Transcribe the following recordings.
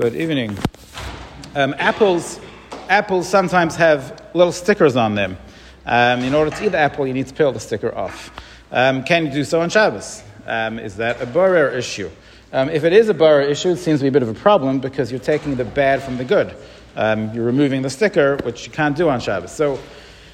Good evening. Um, apples, apples sometimes have little stickers on them. Um, in order to eat the apple, you need to peel the sticker off. Um, can you do so on Shabbos? Um, is that a borer issue? Um, if it is a borer issue, it seems to be a bit of a problem because you're taking the bad from the good. Um, you're removing the sticker, which you can't do on Shabbos. So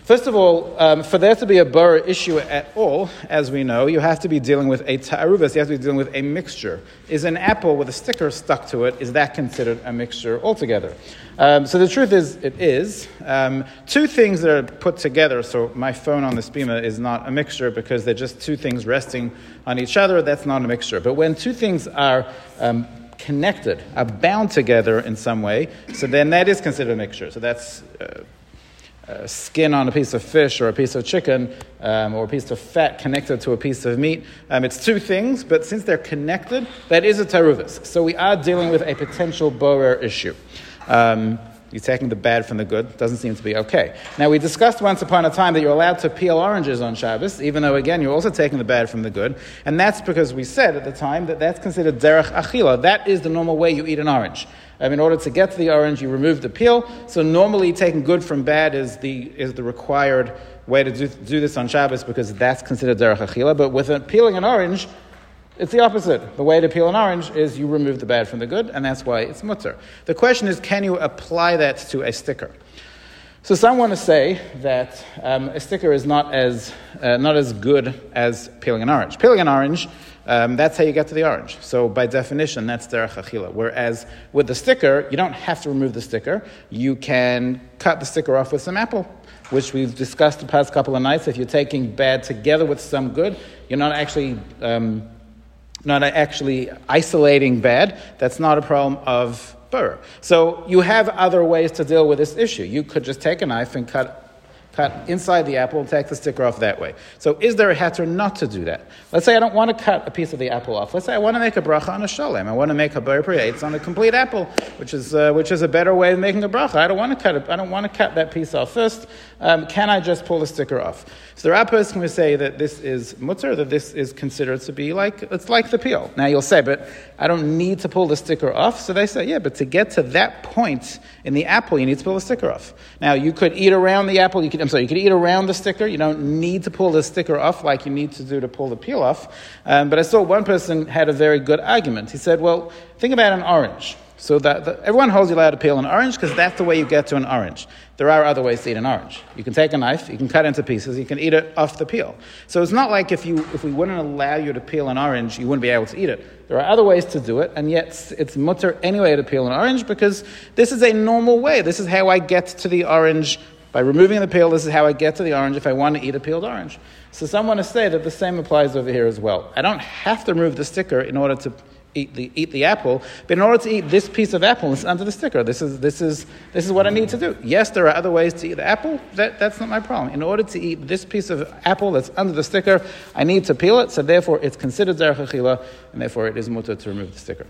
First of all, um, for there to be a borer issue at all, as we know, you have to be dealing with a ta'arubas, you have to be dealing with a mixture. Is an apple with a sticker stuck to it, is that considered a mixture altogether? Um, so the truth is, it is. Um, two things that are put together, so my phone on the beamer is not a mixture because they're just two things resting on each other, that's not a mixture. But when two things are um, connected, are bound together in some way, so then that is considered a mixture. So that's... Uh, skin on a piece of fish or a piece of chicken um, or a piece of fat connected to a piece of meat. Um, it's two things, but since they're connected, that is a taruvis. So we are dealing with a potential borer issue. Um, you're taking the bad from the good. Doesn't seem to be okay. Now, we discussed once upon a time that you're allowed to peel oranges on Shabbos, even though, again, you're also taking the bad from the good. And that's because we said at the time that that's considered derech achila. That is the normal way you eat an orange. Um, in order to get to the orange, you remove the peel. So normally, taking good from bad is the, is the required way to do, do this on Shabbos because that's considered derech achila. But with a, peeling an orange, it's the opposite. The way to peel an orange is you remove the bad from the good, and that's why it's mutter. The question is, can you apply that to a sticker? So some want to say that um, a sticker is not as, uh, not as good as peeling an orange. Peeling an orange um, that's how you get to the orange. So by definition, that's derech achila. Whereas with the sticker, you don't have to remove the sticker. You can cut the sticker off with some apple, which we've discussed the past couple of nights. If you're taking bad together with some good, you're not actually um, not actually isolating bad. That's not a problem of. So you have other ways to deal with this issue. You could just take a knife and cut cut inside the apple and take the sticker off that way. So is there a heter not to do that? Let's say I don't want to cut a piece of the apple off. Let's say I want to make a bracha on a shalem. I want to make a bar it's on a complete apple, which is, uh, which is a better way of making a bracha. I don't want to cut it. I don't want to cut that piece off first. Um, can I just pull the sticker off? So there are persons who say that this is mutter, that this is considered to be like, it's like the peel. Now you'll say, but I don't need to pull the sticker off. So they say, yeah, but to get to that point in the apple, you need to pull the sticker off. Now you could eat around the apple, you could, Sorry, you could eat around the sticker. You don't need to pull the sticker off like you need to do to pull the peel off. Um, but I saw one person had a very good argument. He said, well, think about an orange. So that, that, everyone holds you allowed to peel an orange because that's the way you get to an orange. There are other ways to eat an orange. You can take a knife, you can cut into pieces, you can eat it off the peel. So it's not like if, you, if we wouldn't allow you to peel an orange, you wouldn't be able to eat it. There are other ways to do it, and yet it's mutter anyway to peel an orange because this is a normal way. This is how I get to the orange by removing the peel, this is how I get to the orange if I want to eat a peeled orange. So some want to say that the same applies over here as well. I don't have to remove the sticker in order to eat the, eat the apple, but in order to eat this piece of apple, it's under the sticker. This is, this, is, this is what I need to do. Yes, there are other ways to eat the apple. That, that's not my problem. In order to eat this piece of apple that's under the sticker, I need to peel it, so therefore it's considered derech and therefore it is mutter to remove the sticker.